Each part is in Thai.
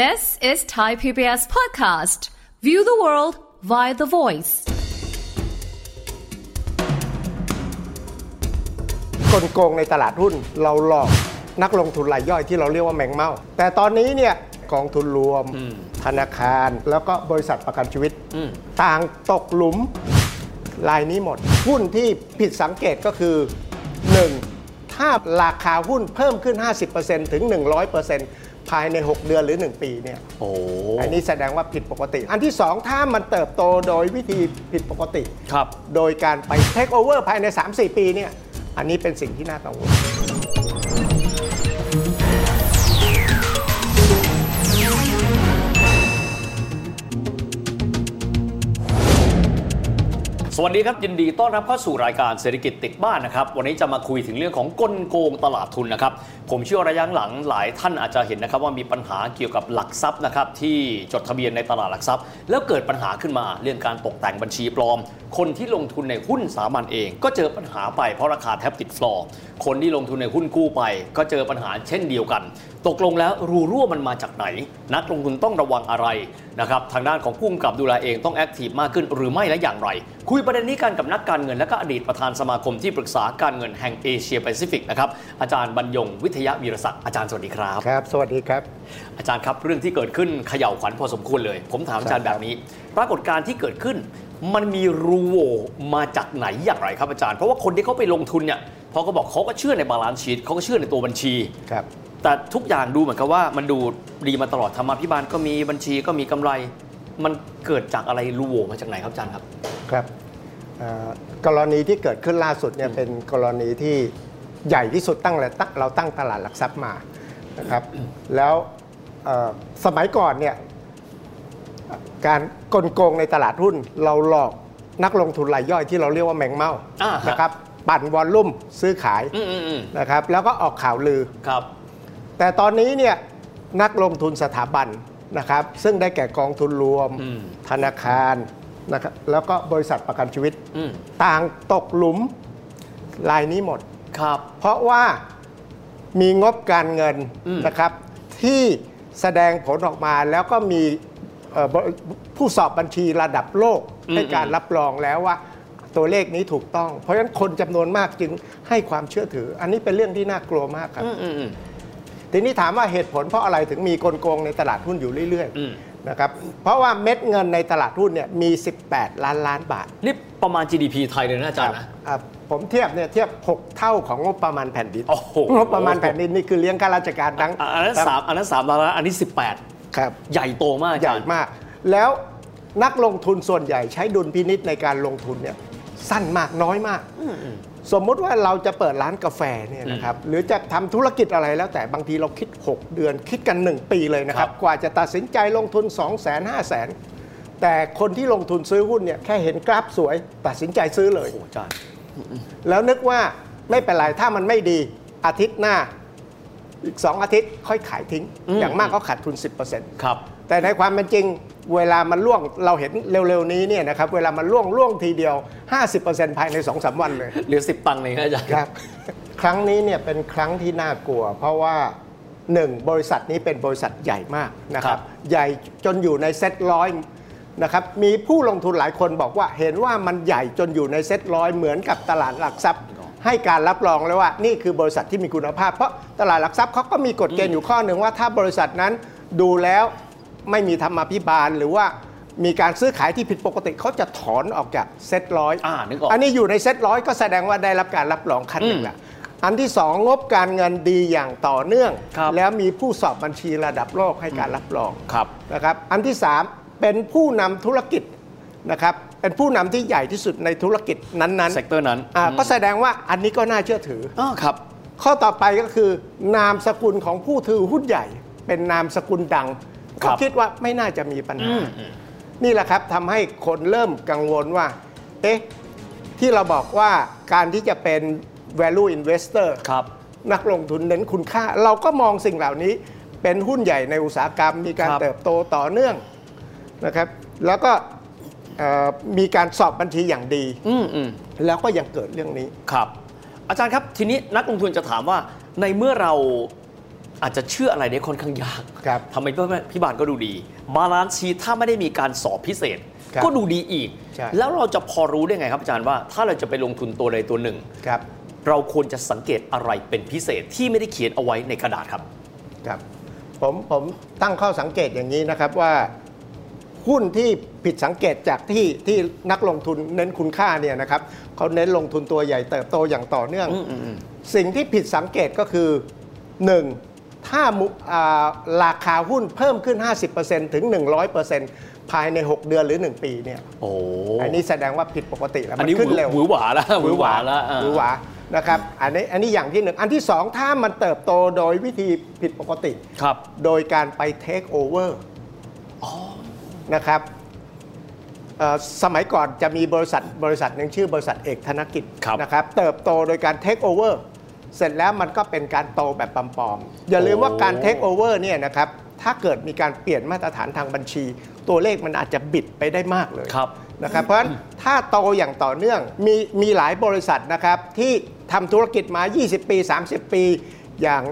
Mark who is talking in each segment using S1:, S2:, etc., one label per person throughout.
S1: This is Thai PBS podcast. View the world via the voice.
S2: กลโกงในตลาดหุ้นเราหลอกนักลงทุนรายย่อยที่เราเรียกว่าแมงเม่าแต่ตอนนี้เนี่ยกองทุนรวม ธนาคาร แล้วก็บริษัทประกันชีวิต ต่างตกหลุมลายนี้หมด หุ้นที่ผิดสังเกตก็คือ 1. ถ้าราคาหุ้นเพิ่มขึ้น 50%ถึง 100% ภายใน 6 เดือนหรือ 1 ปีเนี่ย
S3: โอ้
S2: อันนี้แสดงว่าผิดปกติ อันที่ 2 ถ้ามันเติบโตโดยวิธีผิดปกติ
S3: ครับ
S2: โดยการไปเทคโอเวอร์ภายใน 3-4 ปีเนี่ยอันนี้เป็นสิ่งที่น่ากังวล
S3: วัสดีครับยินดีต้อนรับเข้าสู่รายการเศรษฐกิจติดบ้านนะครับ วันนี้จะมาคุยถึงเรื่องของกลโกงตลาดทุนนะครับ ผมเชื่อระยะหลังหลายท่านอาจจะเห็นนะครับว่ามีปัญหาเกี่ยวกับหลักทรัพย์นะครับที่จดทะเบียนในตลาดหลักทรัพย์ แล้วเกิดปัญหาขึ้นมาเรื่องการตกแต่งบัญชีปลอม คนที่ลงทุนในหุ้นสามัญเอง ก็เจอปัญหาไปเพราะราคาแทบติดฟลอร์คนที่ลงทุนในหุ้นกู้ไป ก็เจอปัญหาเช่นเดียวกัน ตกลงแล้วรูรั่วมันมาจากไหน นักลงทุนต้องระวังอะไรนะครับทางด้านของผู้กำกับดูแลเองต้อง active มากขึ้นหรือไม่และอย่างไร คุยประเด็นนี้กันกับนักการเงิน และก็อดีตประธานสมาคมที่ปรึกษาการเงินแห่งเอเชียแปซิฟิกนะครับอาจารย์บรรยงวิทยาวีรศักดิ์อาจารย์สวัสดีครับ
S2: ครับ สวัสดีครับ
S3: อาจารย์ครับเรื่องที่เกิดขึ้นเขย่าขวัญพอสมควรเลย ผมถามอาจารย์แบบนี้ ปรากฏการณ์ที่เกิดขึ้น มันมีรูโหว่มาจากไหนอย่างไรครับอาจารย์ เพราะว่าคนที่เขาไปลงทุนเนี่ยพอเขาบอกเขาก็เชื่อใน balance sheet เขาก็เชื่อในตัวบัญชี
S2: ครับ
S3: แต่ทุกอย่างดูเหมือนกับว่ามันดูดีมาตลอดธรรมาภิบาลก็มีบัญชีก็มีกำไร มันเกิดจากอะไรรูโหว่มาจากไหนครับอาจารย์ครับ
S2: ครับเอ่อกรณีที่เกิดขึ้นล่าสุดเนี่ยเป็นกรณีที่ใหญ่ที่สุดตั้งแต่ตั้งเราตั้งตลาดหลักทรัพย์มานะครับแล้วเอ่อสมัยก่อนเนี่ยการกลโกงในตลาดหุ้น เราหลอกนักลงทุนรายย่อยที่เราเรียกว่าแมงเม่า
S3: อ่าฮะ
S2: นะครับปั่นวอลลุ่มซื้อขาย
S3: อืมอืมอืม
S2: นะครับแล้วก็ออกข่าวลือ
S3: ครับ
S2: แต่ตอนนี้เนี่ยนักลงทุนสถาบันนะครับ ซึ่งได้แก่กองทุนรวม
S3: อืม
S2: ธนาคารนะครับแล้วก็บริษัทประกันชีวิต
S3: อืม
S2: ต่างตกหลุมรายนี้หมด
S3: ครับ
S2: เพราะว่ามีงบการเงิน
S3: อืม
S2: นะครับ ที่แสดงผลออกมาแล้วก็มีเอ่อบผู้สอบบัญชีระดับโลกให้การรับรองแล้วว่าตัวเลขนี้ถูกต้อง เพราะฉะนั้นคนจำนวนมากจึงให้ความเชื่อถือ อันนี้เป็นเรื่องที่น่ากลัวมากครับ
S3: อืมอืมอืม
S2: ทีนี้ถามว่าเหตุผลเพราะอะไรถึงมีกลโกงในตลาดหุ้นอยู่เรื่อย
S3: อืม
S2: ๆนะครับเพราะว่าเม็ดเงินในตลาดหุ้นเนี่ยมี 18 ล้านล้านบาท
S3: นี่ประมาณ GDP ไทยเลยนะอาจารย์นะ
S2: อะผมเทียบเนี่ยเทียบ 6 เท่าของงบประมาณแผ่นดิน
S3: โอ้โห
S2: งบประมาณแผ่นดินนี่คือเลี้ยงข้าราชการทั้ง
S3: อะอันนั้นสามอันนั้นสามล้านล้านอันนี้
S2: ครับ
S3: 18ใหญ่โตมากอา
S2: ใหญ่
S3: จารย์
S2: มาก แล้วนักลงทุนส่วนใหญ่ใช้ดุลพินิษในการลงทุนเนี่ยสั้นมากน้อยมาก สมมุติว่าเราจะเปิดร้านกาแฟเนี่ยนะครับหรือจะทำธุรกิจอะไรแล้วแต่บางทีเราคิด 6 เดือนคิดกัน 1 ปีเลยนะครับ
S3: ครับ
S2: กว่าจะตัดสินใจลงทุน 2 0 0 0 0 0 5 0 0 0 0 แต่คนที่ลงทุนซื้อหุ้นเนี่ยแค่เห็นกราฟสวยตัดสินใจซื้อเลย
S3: โอ้อาจารย์
S2: แล้วนึกว่าไม่เป็นไรถ้ามันไม่ดีอาทิตย์หน้าอีก 2 อาทิตย์ค่อยขายทิ้ง
S3: อืม
S2: อย่างมากก็ขาดทุน 10%
S3: ครับ
S2: แต่ในความเป็นจริง เวลามันล่วงเราเห็นเร็วๆนี้เนี่ยนะครับเวลามันล่วงล่วงทีเดียว 50%ภายใน 2-3 วันเลย
S3: เหลือ 10 ตังค์เองครับอาจารย์
S2: ครับ ครั้งนี้เนี่ยเป็นครั้งที่น่ากลัว เพราะว่าหนึ่งบริษัทนี้เป็นบริษัทใหญ่มากนะค
S3: ครั
S2: รับบใหญ่จนอยู่ในเซ็ตร้อยนะครับมีผู้ลงทุนหลายคนบอกว่าเห็นว่ามันใหญ่จนอยู่ในเซ็ตร้อยเหมือนกับตลาดหลักทรัพย์ ให้การรับรองเลยว่านี่คือบริษัทที่มีคุณภาพ เพราะตลาดหลักทรัพย์เขาก็มีกฎเกณฑ์อยู่ข้อหนึ่งว่าถ้าบริษัทนั้นดูแล้ว ไม่มีธรรมาภิบาลหรือว่ามีการซื้อขายที่ผิดปกติเขาจะถอนออกจากเซ็ตร้อย
S3: อ่านึกออก
S2: อันนี้อยู่ในเซ็ตร้อยก็แสดงว่าได้รับการรับรองขั้นหนึ่ง
S3: อืม
S2: ละอันที่สองงบการเงินดีอย่างต่อเนื่อง
S3: ครับ
S2: แล้วมีผู้สอบบัญชีระดับโลกให้การรับรอง
S3: ครับ
S2: นะครับ อันที่สามเป็นผู้นำธุรกิจนะครับเป็นผู้นำที่ใหญ่ที่สุดในธุรกิจนั้น
S3: sector นั้น
S2: ๆอ่าก็แสดงว่าอันนี้ก็น่าเชื่อถือ
S3: อ๋อครับ
S2: ข้อต่อไปก็คือนามสกุลของผู้ถือหุ้นใหญ่ เป็นนามสกุลดัง
S3: ครับ
S2: เขา
S3: บ
S2: คิดว่าไม่น่าจะมีปัญหา
S3: อืมอืม
S2: นี่แหละครับทำให้คนเริ่มกังวลว่า เอ๊ะ ที่เราบอกว่าการที่จะเป็น value investor
S3: ครับ
S2: นักลงทุนเน้นคุณค่า เราก็มองสิ่งเหล่านี้เป็นหุ้นใหญ่ในอุตสาหกรรม มีการ
S3: ครับ
S2: เติบโตต่อเนื่องนะครับ แล้วก็เอ่อมีการสอบบัญชีอย่างดี
S3: อืมอืม
S2: แล้วก็ยังเกิดเรื่องนี้
S3: ครับ อาจารย์ครับทีนี้นักลงทุนจะถามว่าในเมื่อเรา อาจจะเชื่ออะไรได้ค่อนข้างยาก
S2: ครับ
S3: ทำไมพี่พี่บานก็ดูดี balance sheet ถ้าไม่ได้มีการสอบพิเศษ
S2: ครับ
S3: ก็ดูดีอีก
S2: ใช่
S3: แล้วเราจะพอรู้ได้ไงครับอาจารย์ว่า ถ้าเราจะไปลงทุนตัวใดตัวหนึ่ง
S2: ครับ
S3: เราควรจะสังเกตอะไรเป็นพิเศษที่ไม่ได้เขียนเอาไว้ในกระดาษครับ
S2: ครับผมผมตั้งข้อสังเกตอย่างนี้นะครับว่าหุ้นที่ผิดสังเกตจากที่ที่นักลงทุนเน้นคุณค่าเนี่ยนะครับเขาเน้นลงทุนตัวใหญ่เติบโตอย่างต่อเนื่อง สิ่งที่ผิดสังเกตก็คือ 1. ถ้ามุอ่าราคาหุ้นเพิ่มขึ้น 50%ถึง 100%ภายใน 6 เดือนหรือ 1 ปีเนี่ย
S3: โอ้
S2: อันนี้แสดงว่าผิดปกติแล้ว
S3: อัน
S2: มัน
S3: นี้
S2: ขึ้นเร็ว
S3: หวือหวาแล้วหวือหวาแล้วอ่า
S2: หรือหวานะครับอันนี้อันนี้อย่างที่หนึ่งอันที่สองถ้ามันเติบโตโดยวิธีผิดปกติ
S3: ครับ
S2: โดยการไปเทคโอเวอร์นะครับเอ่อสมัยก่อนจะมีบริษัทบริษัทหนึ่งชื่อบริษัทเอกธนกิจ
S3: ครับ
S2: นะครับ เติบโตโดยการเทคโอเวอร์ เสร็จแล้วมันก็เป็นการโตแบบปลอมๆอย่าลืมว่าการเทคโอเวอร์เนี่ยนะครับถ้าเกิดมีการเปลี่ยนมาตรฐานทางบัญชี ตัวเลขมันอาจจะบิดไปได้มากเลย
S3: ครับ
S2: นะครับเพราะฉะนั้นถ้าโตอย่างต่อเนื่องมีมีหลายบริษัทนะครับที่ทำธุรกิจมา 20 ปี 30 ปีอย่าง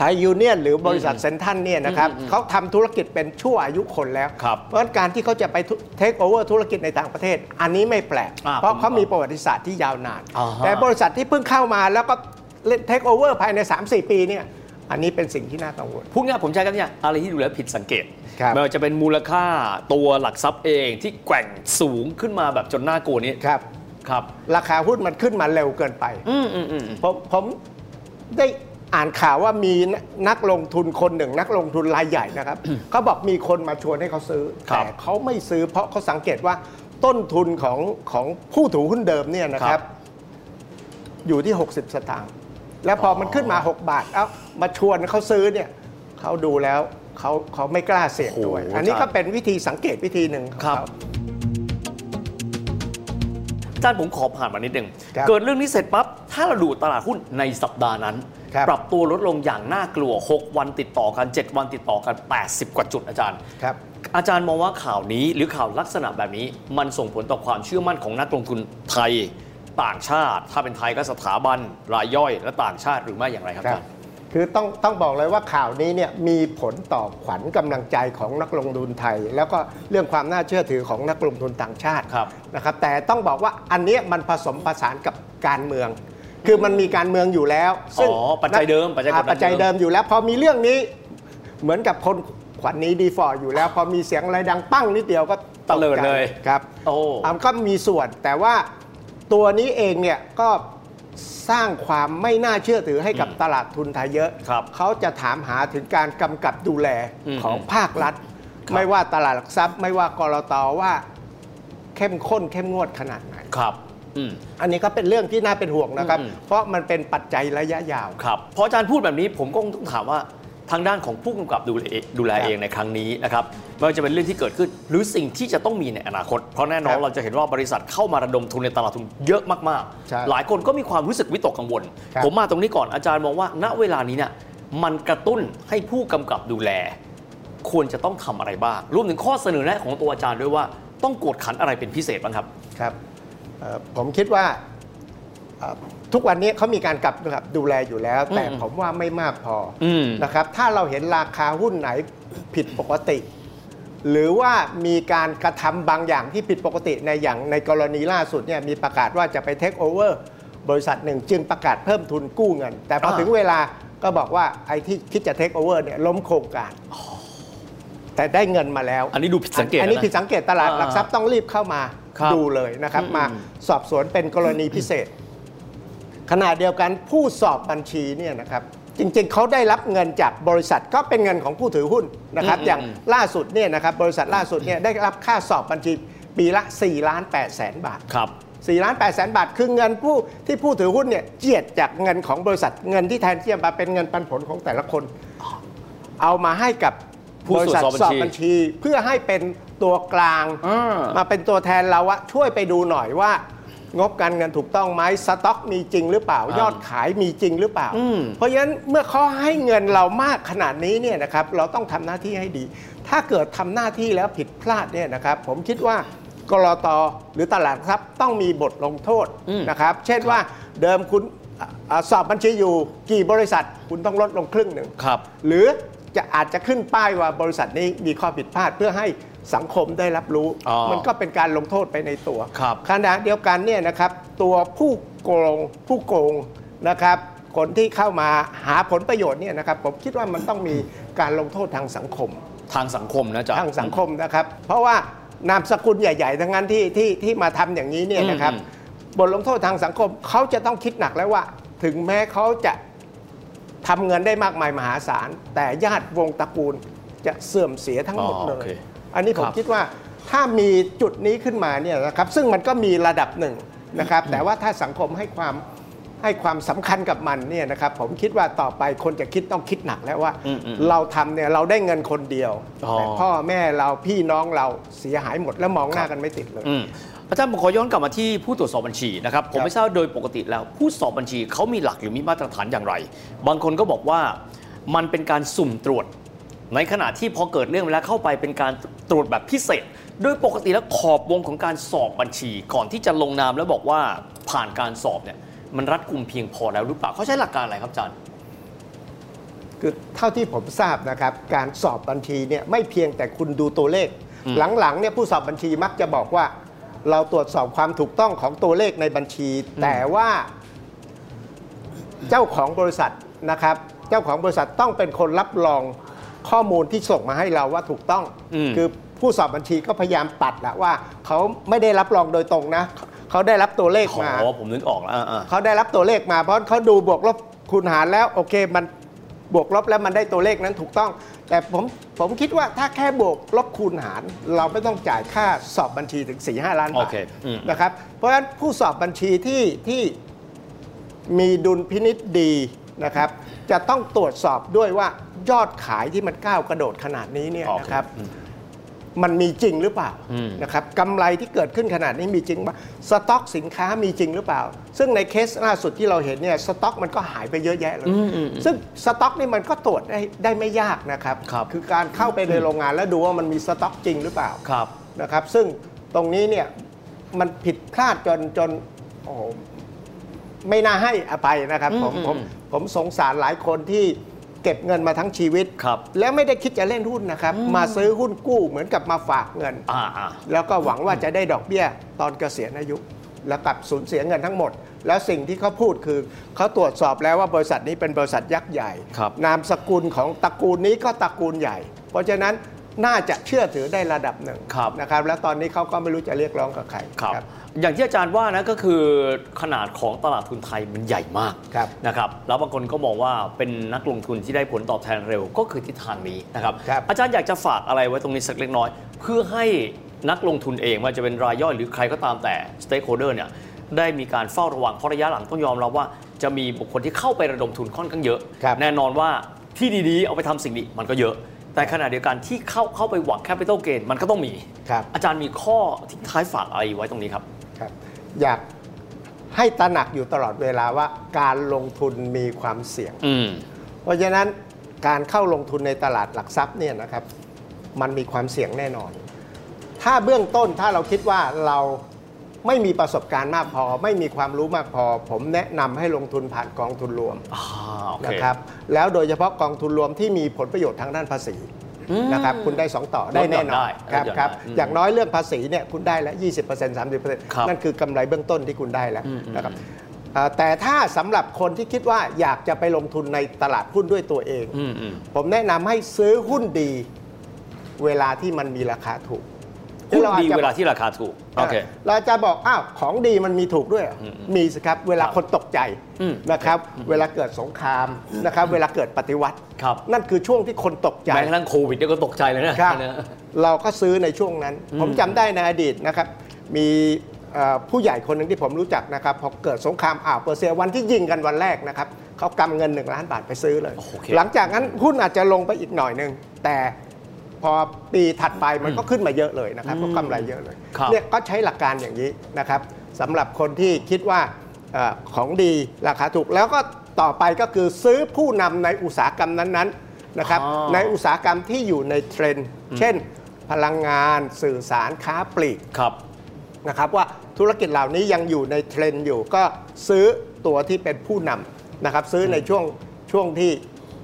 S2: ไทยยูเนียนหรือบริษัทเซ็นทรัลเนี่ยนะครับเขาทำธุรกิจเป็นชั่วอายุคนแล้ว
S3: ครับ
S2: เพราะฉะนั้นการที่เขาจะไปเทคโอเวอร์ธุรกิจในต่างประเทศ อันนี้ไม่แปลก
S3: อ่า
S2: เพราะ
S3: ผม
S2: เขามีประวัติศาสตร์ที่ยาวนาน
S3: อ่าฮะ
S2: แต่บริษัทที่เพิ่งเข้ามาแล้วก็เล่นเทคโอเวอร์ภายใน 3-4 ปีเนี่ยอันนี้เป็นสิ่งที่น่ากังวล
S3: พูดง่ายผมใช้คำนี้อะไรที่ดูแล้วผิดสังเกต
S2: ครับ
S3: ไม่ว่าจะเป็นมูลค่าตัวหลักทรัพย์เองที่แกว่งสูงขึ้นมาแบบจนน่ากลัวนี้
S2: ครับ
S3: ครับ
S2: ราคาหุ้นมันขึ้นมาเร็วเกินไป
S3: อืมอืมอืม
S2: ผมผมได้ อ่านข่าวว่ามีนักลงทุนคนหนึ่ง นักลงทุนรายใหญ่นะครับเขาบอกมีคนมาชวนให้เขาซื้อ
S3: ครับ
S2: แต่เขาไม่ซื้อเพราะเขาสังเกตว่าต้นทุนของของผู้ถือหุ้นเดิมเนี่ยนะค
S3: ครั
S2: รับ
S3: บ
S2: อยู่ที่ 60 สตางค์แล้วพอมันขึ้นมา 6 บาท เอ้ามาชวนเขาซื้อเนี่ยเขาดูแล้วเขาเขาไม่กล้าเสี่ยงด้วย
S3: โอ้โห
S2: อันนี้
S3: อาจารย์
S2: ก็เป็นวิธีสังเกตวิธีหนึ่งของ
S3: ครับ
S2: เขา
S3: อาจารย์ผมขอผ่านมานิดหนึ่ง
S2: ครับ
S3: เกิดเรื่องนี้เสร็จปั๊บถ้าเราดูตลาดหุ้นในสัปดาห์นั้น
S2: ครับ
S3: ปรับตัวลดลงอย่างน่ากลัว 6 วันติดต่อกัน 7 วันติดต่อกัน 80 กว่าจุดอาจารย์
S2: ครับ
S3: อาจารย์มองว่าข่าวนี้หรือข่าวลักษณะแบบนี้ มันส่งผลต่อความเชื่อมั่นของนักลงทุนไทยต่างชาติ ถ้าเป็นไทยก็สถาบันรายย่อย และต่างชาติหรือไม่อย่างไรครับ
S2: ค
S3: อา
S2: รับ
S3: จารย์
S2: คือต้องต้องบอกเลยว่าข่าวนี้เนี่ยมีผลต่อขวัญกำลังใจของนักลงทุนไทย แล้วก็เรื่องความน่าเชื่อถือของนักลงทุนต่างชาติ
S3: ครับ
S2: นะครับแต่ต้องบอกว่าอันเนี้ยมันผสมผสานกับการเมือง คือมันมีการเมืองอยู่แล้วซึ่ง
S3: อ๋อปัจจัยเดิมปัจจัยกดดัน
S2: อ่าปัจจัยเดิมอยู่แล้ว พอมีเรื่องนี้เหมือนกับคนขวัญนี้ดีฟอร์อยู่แล้ว พอมีเสียงอะไรดังปั้งนิดเดียวก็
S3: ตะเลิดเลย
S2: ครับ
S3: โอ้
S2: อ่าก็มีส่วนแต่ว่าตัวนี้เองเนี่ยก็สร้างความไม่น่าเชื่อถือให้กับตลาดทุนไทยเยอะ
S3: ครับ
S2: เขาจะถามหาถึงการกำกับดูแล
S3: อืม
S2: ของภาครัฐ
S3: ครับ
S2: ไม่ว่าตลาดหลักทรัพย์ ไม่ว่ากรตว่าเข้มข้นเข้มงวดขนาดไหน
S3: ครับอืม
S2: อันนี้ก็เป็นเรื่องที่น่าเป็นห่วงนะครับ
S3: อืม
S2: เพราะมันเป็นปัจจัยระยะยาว
S3: ครับพออาจารย์พูดแบบนี้ผมก็ต้องถามว่าทางด้านของผู้กำกับดูแลดูแล
S2: ครับ
S3: เองในครั้งนี้นะครับไม่ว่าจะเป็นเรื่องที่เกิดขึ้น หรือสิ่งที่จะต้องมีในอนาคต เพราะแน่นอน
S2: ครับ
S3: เราจะเห็นว่าบริษัทเข้ามาระดมทุนในตลาดทุนเยอะมาก
S2: ใช่
S3: ๆหลายคนก็มีความรู้สึกวิตกกังวล
S2: ครับ
S3: ผมมาตรงนี้ก่อนอาจารย์มองว่า ณเวลานี้เนี่ยมันกระตุ้นให้ผู้กำกับดูแล ควรจะต้องทำอะไรบ้างรวมถึงข้อเสนอแนะของตัวอาจารย์ด้วยว่าต้องกวดขันอะไรเป็นพิเศษบ้างครับ
S2: ครับเอ่อ ผมคิดว่าเอ่อทุกวันนี้เขามีการกำกับดูแลอยู่แล้ว แต่
S3: อืม
S2: ผมว่าไม่มากพออ
S3: ม
S2: นะครับ ถ้าเราเห็นราคาหุ้นไหนผิดปกติ หรือว่ามีการกระทำบางอย่างที่ผิดปกติในอย่างในกรณีล่าสุดเนี่ยมีประกาศว่าจะไปเทคโอเวอร์บริษัทหนึ่งจึงประกาศเพิ่มทุนกู้เงิน แต่พอ
S3: อ่า
S2: ถึงเวลาก็บอกว่าไอ้ที่คิดจะเทคโอเวอร์เนี่ยล้มโครงการแต่ได้เงินมาแล้ว
S3: อันนี้ดูผิดสังเกต
S2: อันนี้
S3: นะ
S2: ผิดสังเกตตลาด
S3: อ่า
S2: หลักทรัพย์ต้องรีบเข้ามา
S3: ครับ
S2: ดูเลยนะครับ
S3: อืม
S2: มาสอบสวนเป็นกรณีพิเศษ ขณะเดียวกันผู้สอบบัญชีเนี่ยนะครับจริงๆ เขาได้รับเงินจากบริษัทก็เป็นเงินของผู้ถือหุ้นนะครับ
S3: อืม
S2: อย่าง
S3: อืม
S2: ล่าสุดเนี่ยนะครับบริษัทล่าสุดเนี่ยได้รับค่าสอบบัญชีปีละ4ล้าน8แสนบาท
S3: ครับ
S2: 4ล้าน8แสนบาท คือเงินผู้ที่ผู้ถือหุ้นเนี่ยเจียดจากเงินของบริษัทเงินที่แทนที่จะมาเป็นเงินปันผลของแต่ละคน เอามาให้กับ
S3: ผู้
S2: บริษัท
S3: ตรวจส
S2: ส
S3: อ
S2: อ
S3: บบบั
S2: บั
S3: ญ
S2: ญ
S3: ชี
S2: ชี เพื่อให้เป็นตัวกลาง
S3: อ่า
S2: มาเป็นตัวแทนเราว่าช่วยไปดูหน่อยว่า งบการเงินถูกต้องไหมสต็อกมีจริงหรือเปล่า
S3: อ่า ย
S2: อดขายมีจริงหรือเปล่า
S3: อืม
S2: เพราะฉะนั้นเมื่อเขาให้เงินเรามากขนาดนี้เนี่ยนะครับเราต้องทำหน้าที่ให้ดี ถ้าเกิดทำหน้าที่แล้วผิดพลาดเนี่ยนะครับ ผมคิดว่ากรตหรือตลาดหลักทรัพย์ต้องมีบทลงโทษ
S3: อืม
S2: นะครับ เช่นว่าเดิมคุณอ่าสอบบัญชีอยู่กี่บริษัทคุณต้องลดลงครึ่งหนึ่ง
S3: ครับ
S2: หรือ จะอาจจะขึ้นป้ายว่าบริษัทนี้มีข้อผิดพลาดเพื่อให้สังคมได้รับรู้
S3: อ๋อ
S2: มันก็เป็นการลงโทษไปในตัว
S3: ครับ
S2: ขณะเดียวกันเนี่ยนะครับตัวผู้โกงผู้โกงนะครับ คนที่เข้ามาหาผลประโยชน์เนี่ยนะครับผมคิดว่ามันต้องมีการลงโทษทางสังคม
S3: ทางสังคมนะจ๊ะ
S2: ทางสังคมนะครับ เพราะว่านามสกุลใหญ่ ๆ ทั้งนั้นที่ที่ที่มาทำอย่างนี้เนี่ยนะครับ
S3: อืม
S2: บทลงโทษทางสังคมเขาจะต้องคิดหนักแล้วว่า ถึงแม้เขาจะ ทำเงินได้มากมายมหาศาล แต่ญาติวงตระกูลจะเสื่อมเสียทั้งหมด
S3: อ๋อ
S2: เล
S3: โอยเค
S2: อันนี้ผม
S3: ครับ
S2: คิดว่าถ้ามีจุดนี้ขึ้นมาเนี่ยนะครับซึ่งมันก็มีระดับหนึ่งนะครับแต่ว่าถ้าสังคมให้ความให้ความสำคัญกับมันเนี่ยนะครับผมคิดว่าต่อไปคนจะคิดต้องคิดหนักแล้วว่า
S3: อืมอืม
S2: เราทำเนี่ยเราได้เงินคนเดียว
S3: อ๋อ
S2: แต่พ่อแม่เราพี่น้องเราเสียหายหมดแล้วมองหน้ากันไม่ติดเลย
S3: อืมอาจารย์ผมขอย้อนกลับมาที่ผู้ตรวจสอบบัญชีนะครับผม
S2: ครับ
S3: ไม่ทราบโดยปกติแล้ว ผู้สอบบัญชีเขามีหลักหรือมีมาตรฐานอย่างไร บางคนก็บอกว่ามันเป็นการสุ่มตรวจ ในขณะที่พอเกิดเรื่องแล้วเข้าไปเป็นการตรวจแบบพิเศษ โดยปกติแล้วขอบวงของการสอบบัญชี ก่อนที่จะลงนามแล้วบอกว่าผ่านการสอบเนี่ยมันรัดกุมเพียงพอแล้วหรือเปล่าเขาใช้หลักการอะไรครับอาจารย์
S2: คือเท่าที่ผมทราบนะครับการสอบบัญชีเนี่ยไม่เพียงแต่คุณดูตัวเลข
S3: อืม
S2: หลังๆเนี่ยผู้สอบบัญชีมักจะบอกว่า เราตรวจสอบความถูกต้องของตัวเลขในบัญชี แต่ว่า เจ้าของบริษัทนะครับ เจ้าของบริษัทต้องเป็นคนรับรองข้อมูลที่ส่งมาให้เราว่าถูกต้อง
S3: อืม
S2: คือผู้สอบบัญชีก็พยายามปัดแหละว่า เขาไม่ได้รับรองโดยตรงนะ เขาได้รับตัวเลข
S3: ขอ
S2: มา
S3: ผมนึกออกแล้วอ่า
S2: เขาได้รับตัวเลขมาเพราะเขาดูบวกลบคูณหารแล้วโอเคมัน บวกลบแล้วมันได้ตัวเลขนั้นถูกต้อง แต่ผมผมคิดว่าถ้าแค่บวกลบคูณหาร เราไม่ต้องจ่ายค่าสอบบัญชีถึง4ีหล้าน
S3: โอบา
S2: ท
S3: เคอืม
S2: นะครับเพราะฉะนั้นผู้สอบบัญชีที่ที่มีดุลพินิษดีนะครับ จะต้องตรวจสอบด้วยว่ายอดขายที่มันก้าวกระโดดขนาดนี้เนี่ย
S3: โอเค
S2: นะครับ
S3: อื ม
S2: มันมีจริงหรือเปล่า
S3: อืม
S2: นะครับกำไรที่เกิดขึ้นขนาดนี้มีจริงป่ะสต็อกสินค้ามีจริงหรือเปล่า ซึ่งในเคสล่าสุดที่เราเห็นเนี่ยสต็อกมันก็หายไปเยอะแยะเลยซึ่งสต็อกนี่มันก็ตรวจได้ได้ไม่ยากนะครับ
S3: ครับ
S2: อการเข้าไปในโรงงานแล้วดูว่ามันมีสต็อกจริงหรือเปล่า
S3: ครับ
S2: นะครับ ซึ่งตรงนี้เนี่ยมันผิดพลาดจนจนโอ้โหไม่น่าให้อภัยนะครับผม
S3: อืม
S2: ผม
S3: อืม
S2: ผมสงสารหลายคนที่ เก็บเงินมาทั้งชีวิต
S3: ครับ
S2: แล้วไม่ได้คิดจะเล่นหุ้นนะครับ มาซื้อหุ้นกู้เหมือนกับมาฝากเงิน
S3: อ่าอ่า
S2: แล้วก็หวังว่าจะได้ดอกเบี้ยตอนเกษียณอายุ แล้วกลับสูญเสียเงินทั้งหมด แล้วสิ่งที่เขาพูดคือ เขาตรวจสอบแล้วว่าบริษัทนี้เป็นบริษัทยักษ์ใหญ่
S3: ครับ
S2: นามสกุลของตระกูลนี้ก็ตระกูลใหญ่ เพราะฉะนั้นน่าจะเชื่อถือได้ระดับหนึ่ง
S3: ครับ
S2: นะครับ แล้วตอนนี้เขาก็ไม่รู้จะเรียกร้องกับใคร
S3: ครับ อย่างที่อาจารย์ว่านะก็คือขนาดของตลาดทุนไทยมันใหญ่มาก
S2: ครับ
S3: นะครับแล้วบางคนก็มองว่าเป็นนักลงทุนที่ได้ผลตอบแทนเร็วก็คือทิศทางนี้นะครับ
S2: ครับ
S3: อาจารย์อยากจะฝากอะไรไว้ตรงนี้สักเล็กน้อย เพื่อให้นักลงทุนเองว่าจะเป็นรายย่อยหรือใครก็ตามแต่ stakeholder เนี่ยได้มีการเฝ้าระวังเพราะระยะหลังต้องยอมรับว่าจะมีบุคคลที่เข้าไประดมทุนค่อนข้างเยอะ
S2: ครับ
S3: แน่นอนว่าที่ดีๆ เอาไปทำสิ่งดีมันก็เยอะ แต่ขณะเดียวกันที่เข้าเข้าไปหวัง capital gain มันก็ต้องมี
S2: ครับ
S3: อาจารย์มีข้อทิ้งท้ายฝากอะไรไว้ตรงนี้ครับ
S2: ครับ อยากให้ตระหนักอยู่ตลอดเวลาว่าการลงทุนมีความเสี่ยง
S3: อืม
S2: เพราะฉะนั้นการเข้าลงทุนในตลาดหลักทรัพย์เนี่ยนะครับ มันมีความเสี่ยงแน่นอน ถ้าเบื้องต้นถ้าเราคิดว่าเราไม่มีประสบการณ์มากพอ ไม่มีความรู้มากพอ ผมแนะนำให้ลงทุนผ่านกองทุนรวม
S3: อ่าโอเค
S2: นะครับแล้วโดยเฉพาะกองทุนรวมที่มีผลประโยชน์ทางด้านภาษี นะครับคุณได้ 2 ต่อได้แน่นอน
S3: ได้
S2: ครับ
S3: ลดหย่อน
S2: ครับ
S3: ได้อืม
S2: อย่างน้อยเรื่องภาษีเนี่ยคุณได้แล้ว 20%
S3: ครับ
S2: 30%นั่นคือกำไรเบื้องต้นที่คุณได้แล้ว
S3: อืมอืม
S2: นะครับเอ่อแต่ถ้าสำหรับคนที่คิดว่าอยากจะไปลงทุนในตลาดหุ้นด้วยตัวเอง
S3: อืมอืม
S2: ผมแนะนำให้ซื้อหุ้นดี เวลาที่มันมีราคาถูก
S3: หุ้นดี
S2: รอจจะ
S3: เวลาที่ราคาถูกโอเค
S2: เราจะบอกอ้าวของดีมันมีถูกด้วยเหรออ
S3: ม
S2: มีสิครับเวลา
S3: ครับ
S2: คนตกใจ
S3: อืม
S2: นะครับเวลาเกิดสงครามนะครับเวลาเกิดปฏิวัติ
S3: ครับ
S2: นั่นคือช่วงที่คนตกใจ
S3: แม้กระทั่งโควิดเนี่ยก็ตกใจเลยนะครับเนี่ย
S2: เราก็ซื้อในช่วงนั้น
S3: อืม
S2: ผมจำได้ในอดีตนะครับ มีเอ่อผู้ใหญ่คนหนึ่งที่ผมรู้จักนะครับพอเกิดสงครามอ่าวเปอร์เซียวันที่ยิงกันวันแรกนะครับเขากำเงิน 1 ล้านบาทไปซื้อเลย
S3: โอเค
S2: หลังจากนั้นหุ้นอาจจะลงไปอีกหน่อยหนึ่งแต่ พอปีถัดไปมันก็ขึ้นมาเยอะเลยนะครับก็กำไรเยอะเลย
S3: ครับ
S2: เนี่ยก็ใช้หลักการอย่างนี้นะครับสำหรับคนที่คิดว่าเออของดีราคาถูกแล้วก็ต่อไปก็คือซื้อผู้นำในอุตสาหกรรมนั้นๆนะครับ
S3: อ๋อ
S2: ในอุตสาหกรรมที่อยู่ในเทรนด์เช่น พลังงานสื่อสารค้าปลีก
S3: ครับ
S2: นะครับว่าธุรกิจเหล่านี้ยังอยู่ในเทรนด์อยู่ก็ซื้อตัวที่เป็นผู้นำนะครับซื้อในช่วงช่วงที่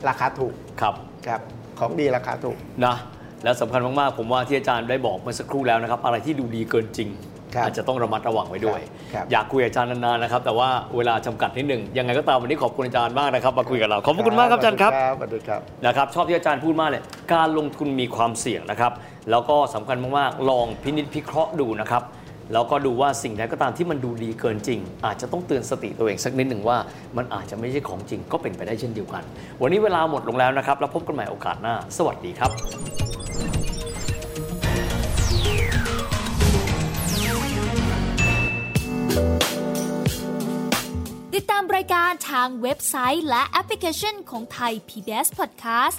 S2: ราคาถูก
S3: ครับ
S2: ครับของดีราคาถูก
S3: นะ และสำคัญมากๆผมว่าที่อาจารย์ได้บอกเมื่อสักครู่แล้วนะครับ อะไรที่ดูดีเกินจริง
S2: ครับ
S3: อาจจะต้องระมัดระวังไว้ด้วย
S2: ครับ
S3: อยากคุยกับอาจารย์นานๆนะครับ แต่ว่าเวลาจำกัดนิดหนึ่งยังไงก็ตามวันนี้ขอบคุณอาจารย์มากนะครับ มาคุยกับเราขอบพระคุณมากครับอาจารย์ครับ
S2: สวัสดีครับ
S3: นะครับชอบที่อาจารย์พูดมากเลย การลงทุนมีความเสี่ยงนะครับ แล้วก็สำคัญมากๆ ลองพินิจพิเคราะห์ดูนะครับ แล้วก็ดูว่าสิ่งใดก็ตามที่มันดูดีเกินจริง อาจจะต้องเตือนสติตัวเองสักนิดหนึ่งว่ามันอาจจะไม่ใช่ของจริงก็เป็นไปได้เช่นเดียวกัน วันนี้เวลาหมดลงแล้วนะครับ แล้วพบกันใหม่โอกาสหน้า สวัสดีครับ
S4: ติดตามรายการทางเว็บไซต์และแอปพลิเคชันของไทย PBS Podcast